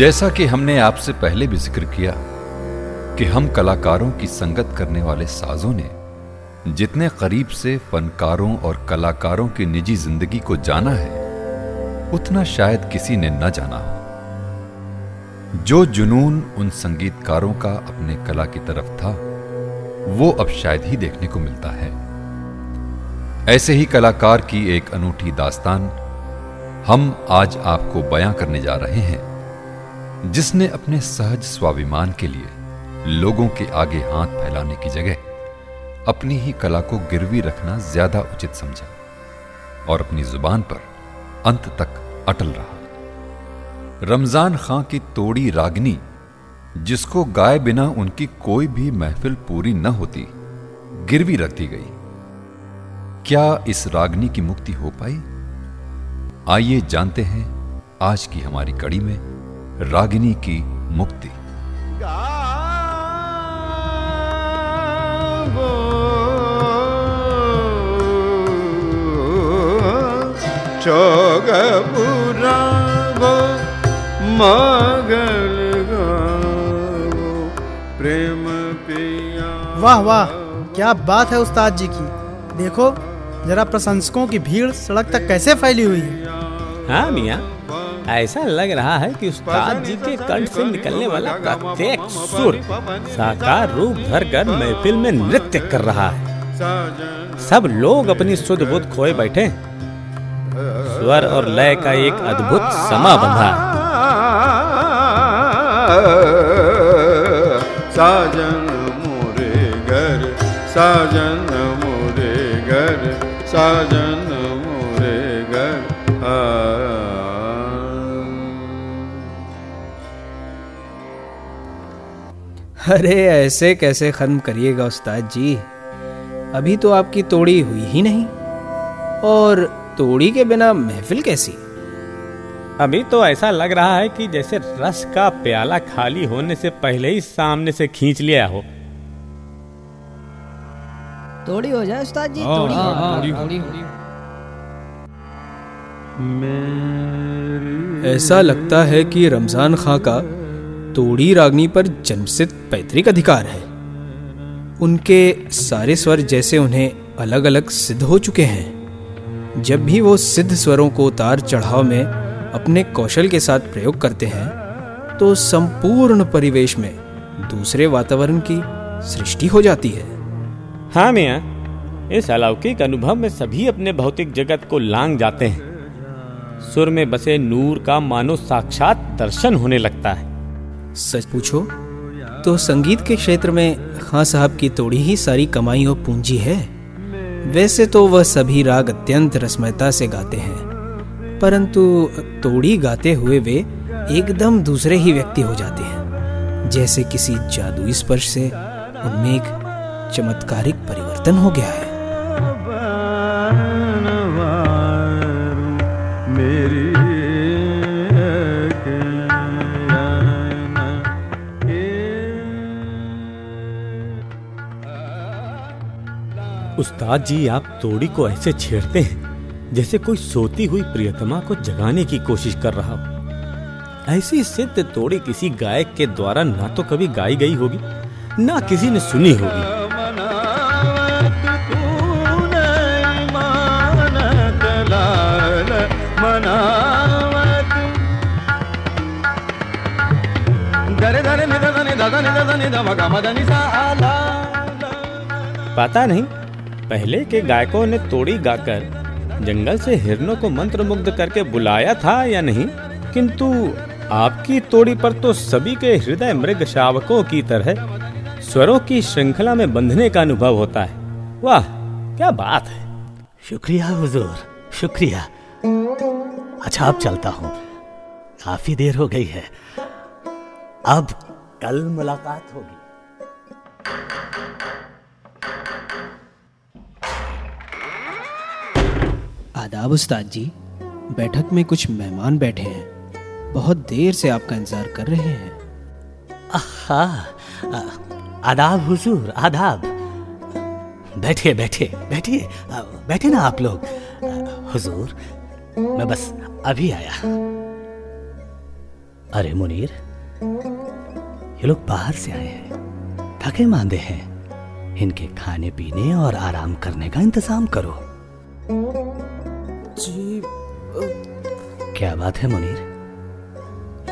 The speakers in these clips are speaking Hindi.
जैसा कि हमने आपसे पहले भी ज़िक्र किया कि हम कलाकारों की संगत करने वाले साजों ने जितने करीब से फनकारों और कलाकारों की निजी ज़िंदगी को जाना है, उतना शायद किसी ने न जाना हो। जो जुनून उन संगीतकारों का अपने कला की तरफ़ था, वो अब शायद ही देखने को मिलता है। ऐसे ही कलाकार की एक अनूठी दास्तान हम आज आपको बयां करने जा रहे हैं। जिसने अपने सहज स्वाभिमान के लिए लोगों के आगे हाथ फैलाने की जगह अपनी ही कला को गिरवी रखना ज़्यादा उचित समझा और अपनी ज़ुबान पर अंत तक अटल रहा। रमज़ान खां की तोड़ी रागनी, जिसको गाए बिना उनकी कोई भी महफिल पूरी न होती, गिरवी रख दी गई। क्या इस रागनी की मुक्ति हो पाई? आइए जानते हैं आज की हमारी कड़ी में रागिनी की मुक्ति। मगल प्रेम वाह वाह क्या बात है उस्ताद जी की। देखो जरा प्रशंसकों की भीड़ सड़क तक कैसे फैली हुई है। हाँ मियाँ। ऐसा लग रहा है कि उस्ताद जी के कंठ से निकलने वाला प्रत्येक सुर साकार रूप धर कर महफिल में नृत्य कर रहा है। सब लोग अपनी शुद्ध बुद्ध खोए बैठे स्वर और लय का एक अद्भुत समा बंधा साजन मोरे घर साजन मोरे घर साजन अरे ऐसे कैसे खत्म करिएगा उस्ताद जी? अभी तो आपकी तोड़ी हुई ही नहीं। और तोड़ी के बिना महफिल कैसी? अभी तो ऐसा लग रहा है कि जैसे रस का प्याला खाली होने से पहले ही सामने से खींच लिया हो। तोड़ी हो जाए उस्ताद जी हाँ, तोड़ी हाँ, हाँ, तोड़ी ऐसा लगता है कि रमज़ान खां का तोड़ी रागनी पर जन्मसिद्ध पैतृक अधिकार है। उनके सारे स्वर जैसे उन्हें अलग अलग सिद्ध हो चुके हैं। जब भी वो सिद्ध स्वरों को उतार चढ़ाव में अपने कौशल के साथ प्रयोग करते हैं तो संपूर्ण परिवेश में दूसरे वातावरण की सृष्टि हो जाती है। हाँ मिया, इस अलौकिक अनुभव में सभी अपने भौतिक जगत को लांग जाते हैं। सुर में बसे नूर का मानो साक्षात दर्शन होने लगता है। सच पूछो तो संगीत के क्षेत्र में खां साहब की तोड़ी ही सारी कमाई और पूंजी है। वैसे तो वह सभी राग अत्यंत रसमयता से गाते हैं, परंतु तोड़ी गाते हुए वे एकदम दूसरे ही व्यक्ति हो जाते हैं, जैसे किसी जादुई स्पर्श से उनमें एक चमत्कारिक परिवर्तन हो गया है। उस्ताद जी आप तोड़ी को ऐसे छेड़ते हैं जैसे कोई सोती हुई प्रियतमा को जगाने की कोशिश कर रहा हो। ऐसी सिद्ध तोड़ी किसी गायक के द्वारा ना तो कभी गाई गई होगी ना किसी ने सुनी होगी। पता नहीं? पहले के गायकों ने तोड़ी गाकर जंगल से हिरनों को मंत्र मुग्ध करके बुलाया था या नहीं? किंतु आपकी तोड़ी पर तो सभी के हृदय मृग शावकों की तरह स्वरों की श्रृंखला में बंधने का अनुभव होता है। वाह, क्या बात है। शुक्रिया, हुजूर। शुक्रिया। अच्छा अब चलता हूँ। काफ़ी देर हो गई है। अब कल मुलाकात होगी। आदाब उस्ताद जी, बैठक में कुछ मेहमान बैठे हैं। बहुत देर से आपका इंतज़ार कर रहे हैं। आदाब हुजूर, आदाब। बैठिए बैठिए बैठिए बैठे ना आप लोग। हुजूर, मैं बस अभी आया। अरे मुनीर, ये लोग बाहर से आए हैं। थके मांदे हैं। इनके खाने पीने और आराम करने का इंतज़ाम करो। जी क्या बात है मुनीर?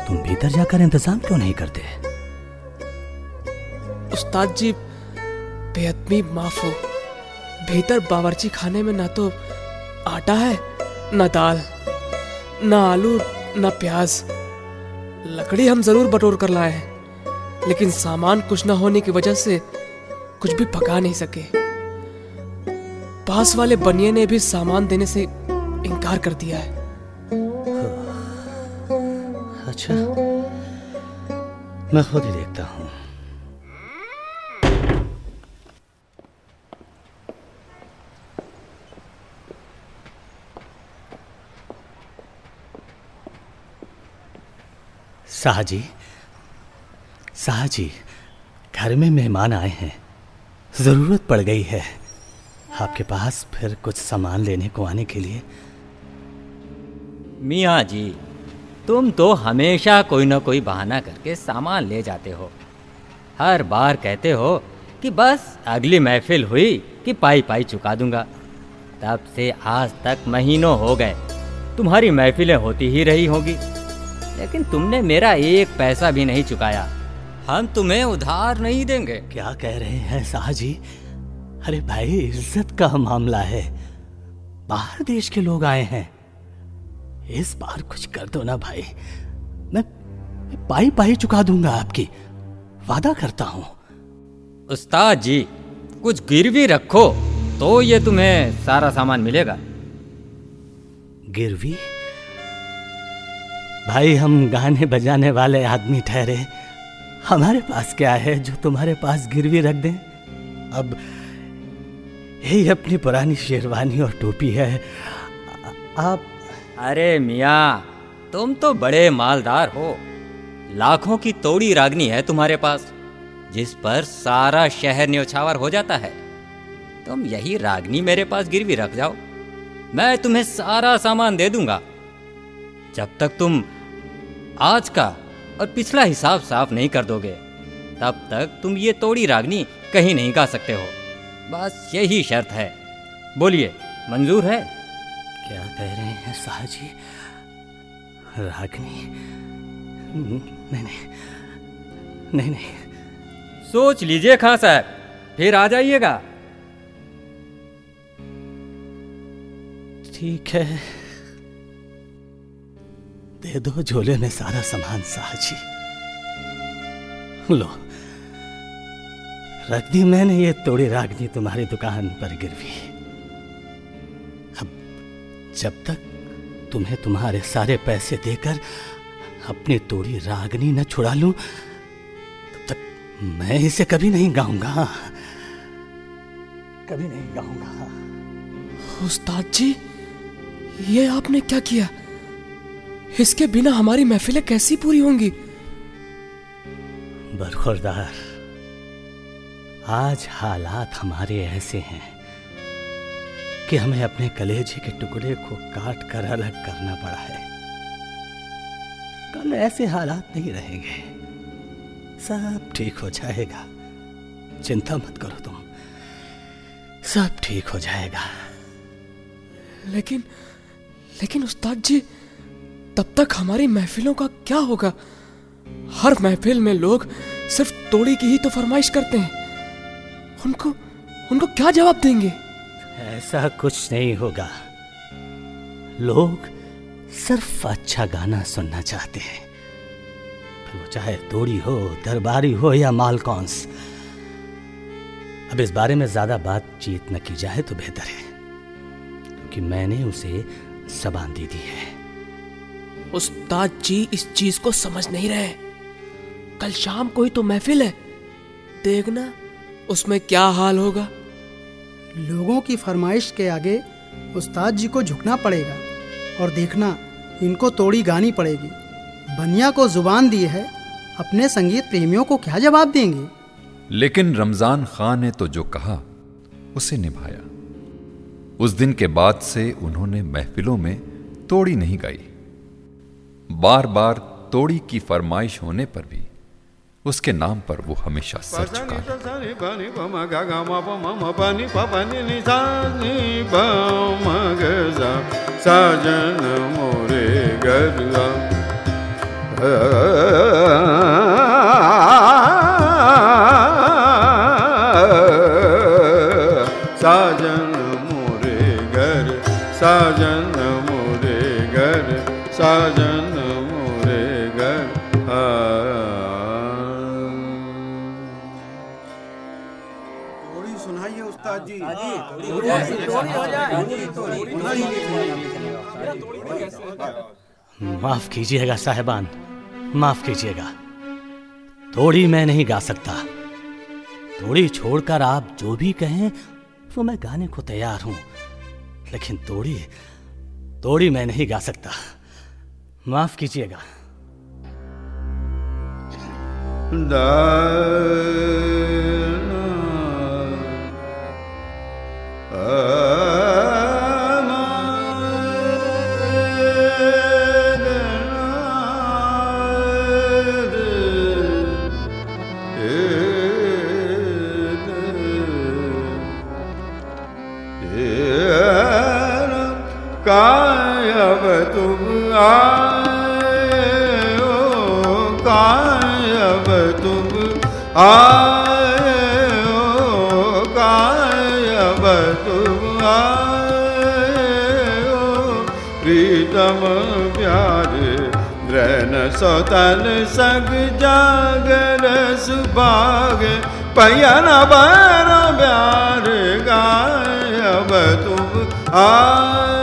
तुम भीतर जाकर इंतज़ाम क्यों नहीं करते? उस्ताद जी बेअदबी माफ़ हो। भीतर बावर्ची खाने में ना तो आटा है ना दाल ना आलू ना प्याज। लकड़ी हम ज़रूर बटोर कर लाए हैं लेकिन सामान कुछ ना होने की वजह से कुछ भी पका नहीं सके। पास वाले बनिए ने भी सामान देने से इनकार कर दिया है। अच्छा। मैं खुद ही देखता हूँ। साहजी साहजी, घर में मेहमान आए हैं। ज़रूरत पड़ गई है। आपके पास फिर कुछ सामान लेने को आने के लिए मियाँ जी, तुम तो हमेशा कोई ना कोई बहाना करके सामान ले जाते हो। हर बार कहते हो कि बस अगली महफिल हुई कि पाई पाई चुका दूँगा। तब से आज तक महीनों हो गए, तुम्हारी महफिलें होती ही रही होगी। लेकिन तुमने मेरा एक पैसा भी नहीं चुकाया। हम तुम्हें उधार नहीं देंगे। क्या कह रहे हैं साहजी अरे भाई, इज़्ज़त का मामला है। बाहर देश के लोग आए हैं। इस बार कुछ कर दो ना भाई। मैं, पाई पाई चुका दूँगा आपकी। वादा करता हूँ। उस्ताद जी कुछ गिरवी रखो तो ये तुम्हें सारा सामान मिलेगा। गिरवी? भाई हम गाने बजाने वाले आदमी ठहरे। हमारे पास क्या है जो तुम्हारे पास गिरवी रख दें? अब यही अपनी पुरानी शेरवानी और टोपी है। आप अरे मियाँ, तुम तो बड़े मालदार हो। लाखों की तोड़ी रागनी है तुम्हारे पास, जिस पर सारा शहर न्यौछावर हो जाता है। तुम यही रागनी मेरे पास गिरवी रख जाओ, मैं तुम्हें सारा सामान दे दूँगा। जब तक तुम आज का और पिछला हिसाब साफ़ नहीं कर दोगे, तब तक तुम ये तोड़ी रागनी कहीं नहीं गा सकते हो। बस यही शर्त है। बोलिए, मंजूर है? क्या कह रहे हैं साहजी? रागनी? नहीं नहीं। नहीं नहीं। सोच लीजिए खां साहब फिर आ जाइएगा। ठीक है। दे दो झोले में सारा सामान साहजी। लो। रख दी मैंने ये तोड़ी रागनी तुम्हारी दुकान पर गिरवी। जब तक तुम्हें तुम्हारे सारे पैसे देकर अपनी तोड़ी रागनी न छुड़ा लूँ तब तक मैं इसे कभी नहीं गाऊँगा। कभी नहीं गाऊँगा। उस्ताद जी ये आपने क्या किया? इसके बिना हमारी महफिलें कैसी पूरी होंगी? बरखुरदार आज हालात हमारे ऐसे हैं। कि हमें अपने कलेजे के टुकड़े को काट कर अलग करना पड़ा है। कल ऐसे हालात नहीं रहेंगे। सब ठीक हो जाएगा। चिंता मत करो तुम। सब ठीक हो जाएगा। लेकिन लेकिन उस्ताद जी, तब तक हमारी महफिलों का क्या होगा? हर महफिल में लोग सिर्फ़ तोड़ी की ही तो फरमाइश करते हैं। उनको उनको क्या जवाब देंगे? ऐसा कुछ नहीं होगा। लोग सिर्फ़ अच्छा गाना सुनना चाहते हैं। वो चाहे तोड़ी हो, दरबारी हो या मालकॉन्स अब इस बारे में ज़्यादा बातचीत न की जाए तो बेहतर है, क्योंकि मैंने उसे जबान दे दी है। उस्ताद जी, इस चीज़ को समझ नहीं रहे कल शाम को ही तो महफिल है। देखना, उसमें क्या हाल होगा। लोगों की फरमाइश के आगे उस्ताद जी को झुकना पड़ेगा और देखना इनको तोड़ी गानी पड़ेगी। बनिया को ज़ुबान दी है, अपने संगीत प्रेमियों को क्या जवाब देंगे? लेकिन रमज़ान खान ने तो जो कहा, उसे निभाया। उस दिन के बाद से उन्होंने महफिलों में तोड़ी नहीं गाई। बार बार तोड़ी की फरमाइश होने पर भी उसके नाम पर वो हमेशा सर झुका साजन मोरे गरगा कीजिएगा, साहिबान। माफ़ कीजिएगा। थोड़ी मैं नहीं गा सकता। थोड़ी छोड़कर आप जो भी कहें, वो मैं गाने को तैयार हूँ। लेकिन तोड़ी तोड़ी मैं नहीं गा सकता। माफ़ कीजिएगा। कायब तुम आए हो तुम आए हो तुम आए हो प्रीतम प्यार द्रन सौतन सग जागर सुभाग, पयन बर प्यार गायब तुम आए।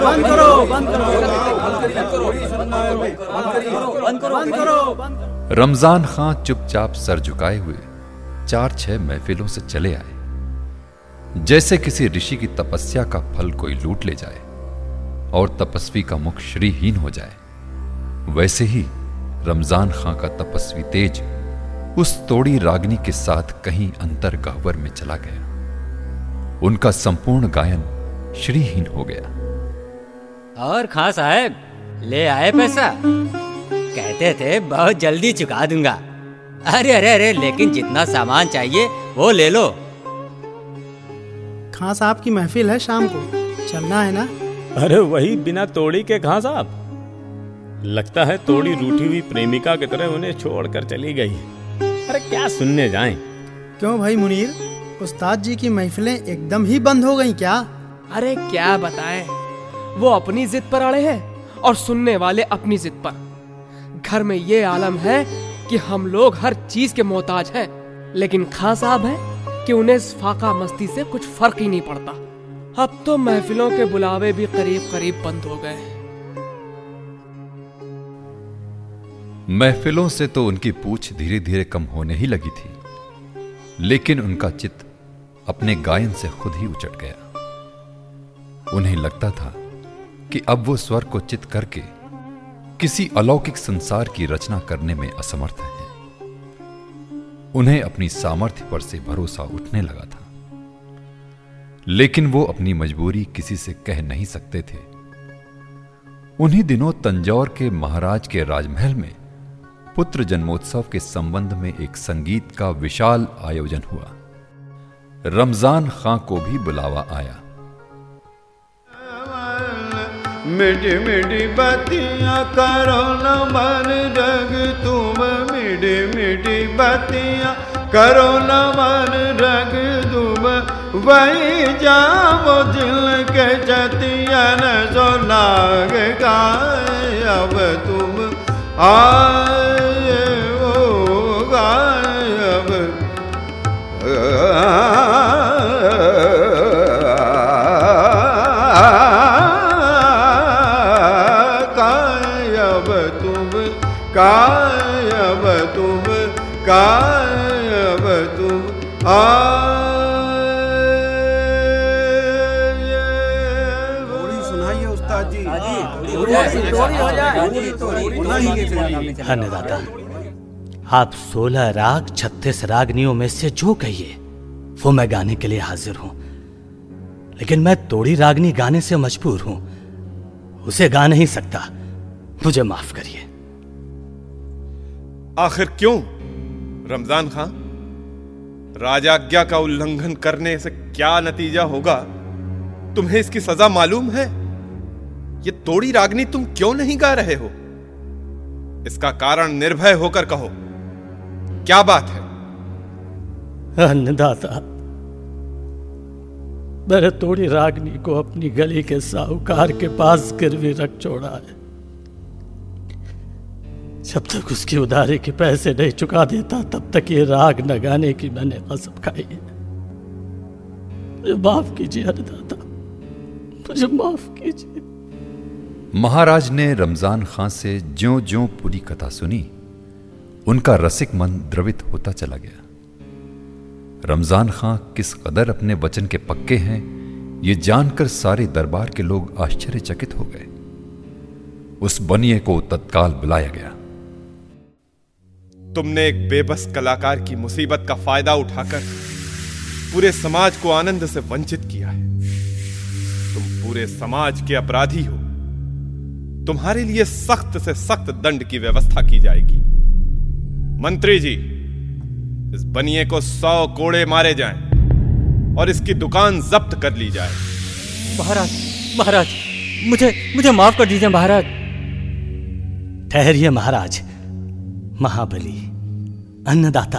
बंद करो। बंद करो। बंद करो। बंद करो। रमज़ान खां चुपचाप सर झुकाए हुए चार छह महफिलों से चले आए। जैसे किसी ऋषि की तपस्या का फल कोई लूट ले जाए और तपस्वी का मुख श्रीहीन हो जाए वैसे ही रमज़ान खां का तपस्वी तेज उस तोड़ी रागनी के साथ कहीं अंतर गहवर में चला गया। उनका संपूर्ण गायन श्रीहीन हो गया। और खां साहब ले आए पैसा। कहते थे बहुत जल्दी चुका दूँगा। अरे अरे अरे लेकिन जितना सामान चाहिए वो ले लो। खां साहब की महफिल है शाम को। चलना है ना? अरे वही बिना तोड़ी के कहा साहब। लगता है तोड़ी रूठी हुई प्रेमिका की तरह उन्हें छोड़कर चली गई। अरे क्या सुनने जाएँ? क्यों भाई मुनीर? उस्ताद जी की महफिलें एकदम ही बंद हो गई क्या? अरे क्या बताएँ? वो अपनी जिद पर अड़े हैं और सुनने वाले अपनी जिद पर। घर में ये आलम है कि हम लोग हर चीज़ के मोहताज हैं, लेकिन खां साहब है कि उन्हें इस फाका मस्ती से कुछ फ़र्क ही नहीं पड़ता। अब तो महफिलों के बुलावे भी करीब करीब बंद हो गए महफिलों से तो उनकी पूछ धीरे धीरे कम होने ही लगी थी, लेकिन उनका चित्त अपने गायन से खुद ही उचट गया। उन्हें लगता था कि अब वो स्वर को चित करके किसी अलौकिक संसार की रचना करने में असमर्थ हैं। उन्हें अपनी सामर्थ्य पर से भरोसा उठने लगा था। लेकिन वो अपनी मजबूरी किसी से कह नहीं सकते थे। उन्हीं दिनों तंजौर के महाराज के राजमहल में पुत्र जन्मोत्सव के संबंध में एक संगीत का विशाल आयोजन हुआ। रमज़ान खां को भी बुलावा आया। मिठी मिठी बत्तियाँ करो न मन रग, तुम मिठी मिठी बत्तियाँ करो न मन रग, तुम वही जाओ दिल के जतियन सो नाग गाय अब तुम आए हो गायब कायब कायब तुम कायब तुम थोड़ी सुनाइए उस्ताद जी अन्नदाता आप सोलह राग छत्तीस रागनियों में से जो कहिए वो मैं गाने के लिए हाजिर हूँ लेकिन मैं तोड़ी रागनी गाने से मजबूर हूँ उसे गा नहीं सकता मुझे माफ़ करिए आखिर क्यों? रमज़ान खां, राजाज्ञा का उल्लंघन करने से क्या नतीजा होगा? तुम्हें इसकी सजा मालूम है? ये तोड़ी रागनी तुम क्यों नहीं गा रहे हो? इसका कारण निर्भय होकर कहो, क्या बात है? अन्नदाता, मैंने तोड़ी रागनी को अपनी गली के साहूकार के पास गिरवी रख छोड़ा है। जब तक उसकी उधारी के पैसे नहीं चुका देता, तब तक ये राग न गाने की मैंने कसम खाई है। माफ़ कीजिए अन्नदाता मुझे माफ़ कीजिए। महाराज ने रमज़ान खां से ज्यो ज्यो पूरी कथा सुनी, उनका रसिक मन द्रवित होता चला गया। रमज़ान खां किस कदर अपने वचन के पक्के हैं, ये जानकर सारे दरबार के लोग आश्चर्यचकित हो गए। उस बनिए को तत्काल बुलाया गया। तुमने एक बेबस कलाकार की मुसीबत का फ़ायदा उठाकर पूरे समाज को आनंद से वंचित किया है। तुम पूरे समाज के अपराधी हो। तुम्हारे लिए सख्त से सख्त दंड की व्यवस्था की जाएगी। मंत्री जी, इस बनिए को सौ कोड़े मारे जाएँ और इसकी दुकान जब्त कर ली जाए। महाराज महाराज, मुझे मुझे माफ़ कर दीजिए महाराज। ठहरिए महाराज। महाबली, अन्नदाता,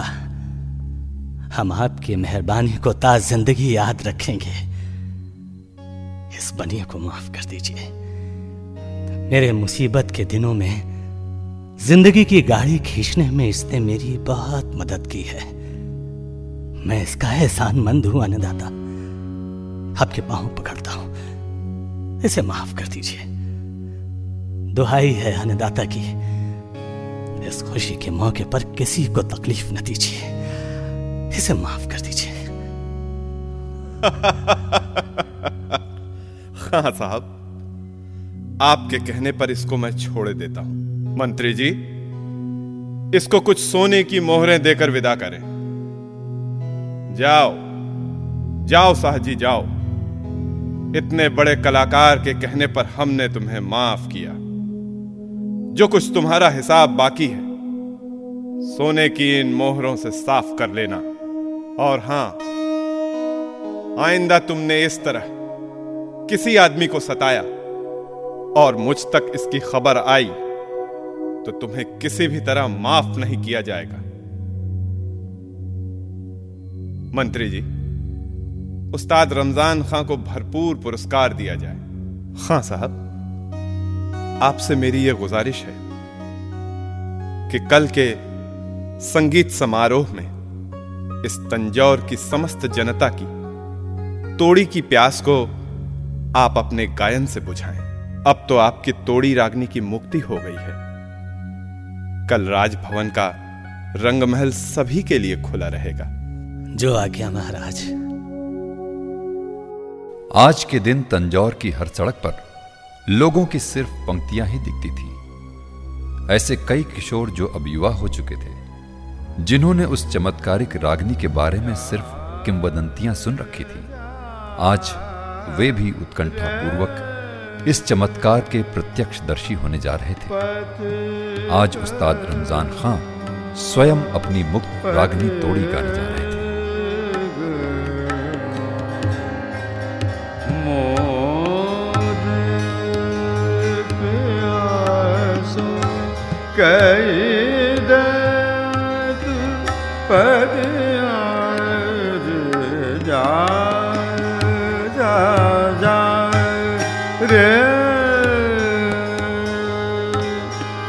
हम आपकी मेहरबानी को ताज ज़िंदगी याद रखेंगे। इस बनिए को माफ़ कर दीजिए। मेरे मुसीबत के दिनों में ज़िंदगी की गाड़ी खींचने में इसने मेरी बहुत मदद की है। मैं इसका एहसान मंद हूँ, अन्नदाता। आपके पाँव पकड़ता हूँ। इसे माफ़ कर दीजिए। दुहाई है, अन्नदाता की। इस खुशी के मौके पर किसी को तकलीफ़ न दीजिए। इसे माफ़ कर दीजिए। हाँ साहब, आपके कहने पर इसको मैं छोड़े देता हूँ। मंत्री जी, इसको कुछ सोने की मोहरें देकर विदा करें। जाओ जाओ साहजी जाओ। इतने बड़े कलाकार के कहने पर हमने तुम्हें माफ़ किया। जो कुछ तुम्हारा हिसाब बाकी है, सोने की इन मोहरों से साफ़ कर लेना। और हाँ, आइंदा तुमने इस तरह किसी आदमी को सताया और मुझ तक इसकी खबर आई तो तुम्हें किसी भी तरह माफ़ नहीं किया जाएगा। मंत्री जी, उस्ताद रमज़ान खां को भरपूर पुरस्कार दिया जाए। खां साहब? आपसे मेरी यह गुजारिश है कि कल के संगीत समारोह में इस तंजौर की समस्त जनता की तोड़ी की प्यास को आप अपने गायन से बुझाएँ। अब तो आपकी तोड़ी रागनी की मुक्ति हो गई है। कल राजभवन का रंगमहल सभी के लिए खुला रहेगा। जो आज्ञा महाराज। आज के दिन तंजौर की हर सड़क पर लोगों की सिर्फ़ पंक्तियाँ ही दिखती थी। ऐसे कई किशोर जो अब युवा हो चुके थे, जिन्होंने उस चमत्कारिक रागनी के बारे में सिर्फ़ किंवदंतियाँ सुन रखी थी। आज वे भी उत्कंठा पूर्वक इस चमत्कार के प्रत्यक्षदर्शी होने जा रहे थे। आज उस्ताद रमज़ान खां स्वयं अपनी मुक्त रागनी तोड़ी गाने जा कैदत पद जा जा जा रे।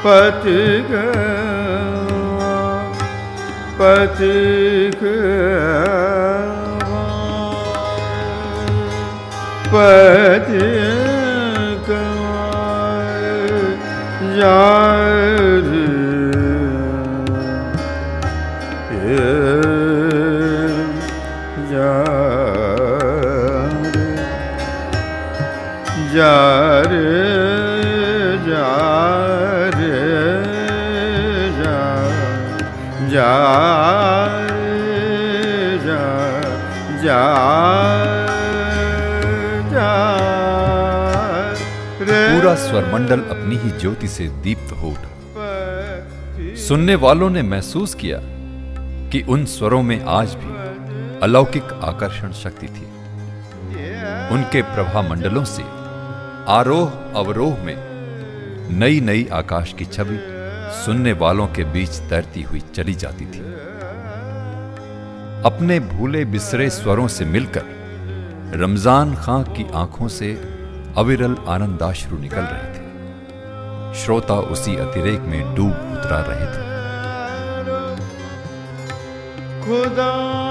पथिक यार पूरा स्वरमंडल अपनी ही ज्योति से दीप्त हो उठा। सुनने वालों ने महसूस किया कि उन स्वरों में आज भी अलौकिक आकर्षण शक्ति थी। उनके प्रभा मंडलों से आरोह अवरोह में नई नई आकाश की छवि सुनने वालों के बीच तैरती हुई चली जाती थी। अपने भूले बिसरे स्वरों से मिलकर रमज़ान खां की आँखों से अविरल आनंदाश्रु निकल रहे थे। श्रोता उसी अतिरेक में डूब उतरा रहे थे। खुदा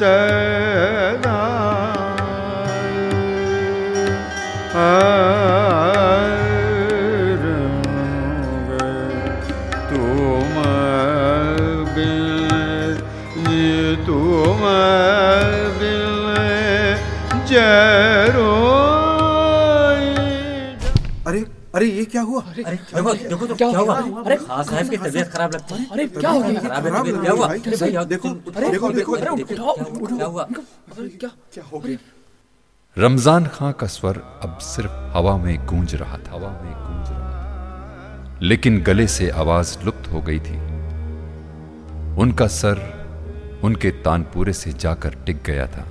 मुखो अरे देखो देखो तो क्या हुआ? अरे खान साहब की तबीयत खराब लगती है। अरे क्या हो गया? खराब है क्या हुआ? अरे देखो, देखो, देखो, क्या हुआ? क्या क्या हो गया? रमज़ान खां का स्वर अब सिर्फ़ हवा में गूंज रहा था हवा में गूंज रहा था। लेकिन गले से आवाज़ लुप्त हो गई थी। उनका सर उनके तानपुरे से जाकर टिक गया था।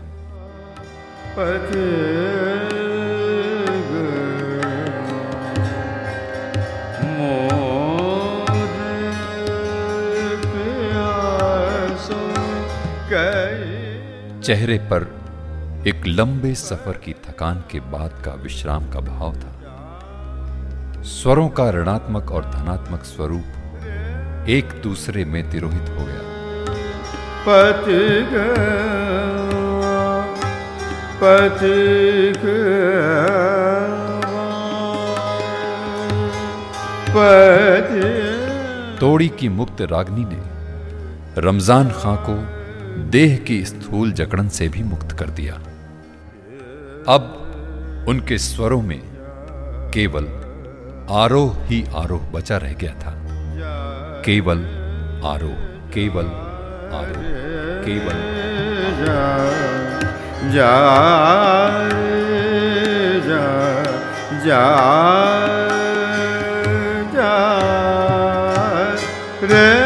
चेहरे पर एक लंबे सफ़र की थकान के बाद का विश्राम का भाव था। स्वरों का ऋणात्मक और धनात्मक स्वरूप एक दूसरे में तिरोहित हो गया। पथ पथ पथ तोड़ी की मुक्त रागनी ने रमज़ान खां को देह की स्थूल जकड़न से भी मुक्त कर दिया। अब उनके स्वरों में केवल आरोह ही आरोह बचा रह गया था। केवल आरोह केवल आरोह, केवल जा जा, रे।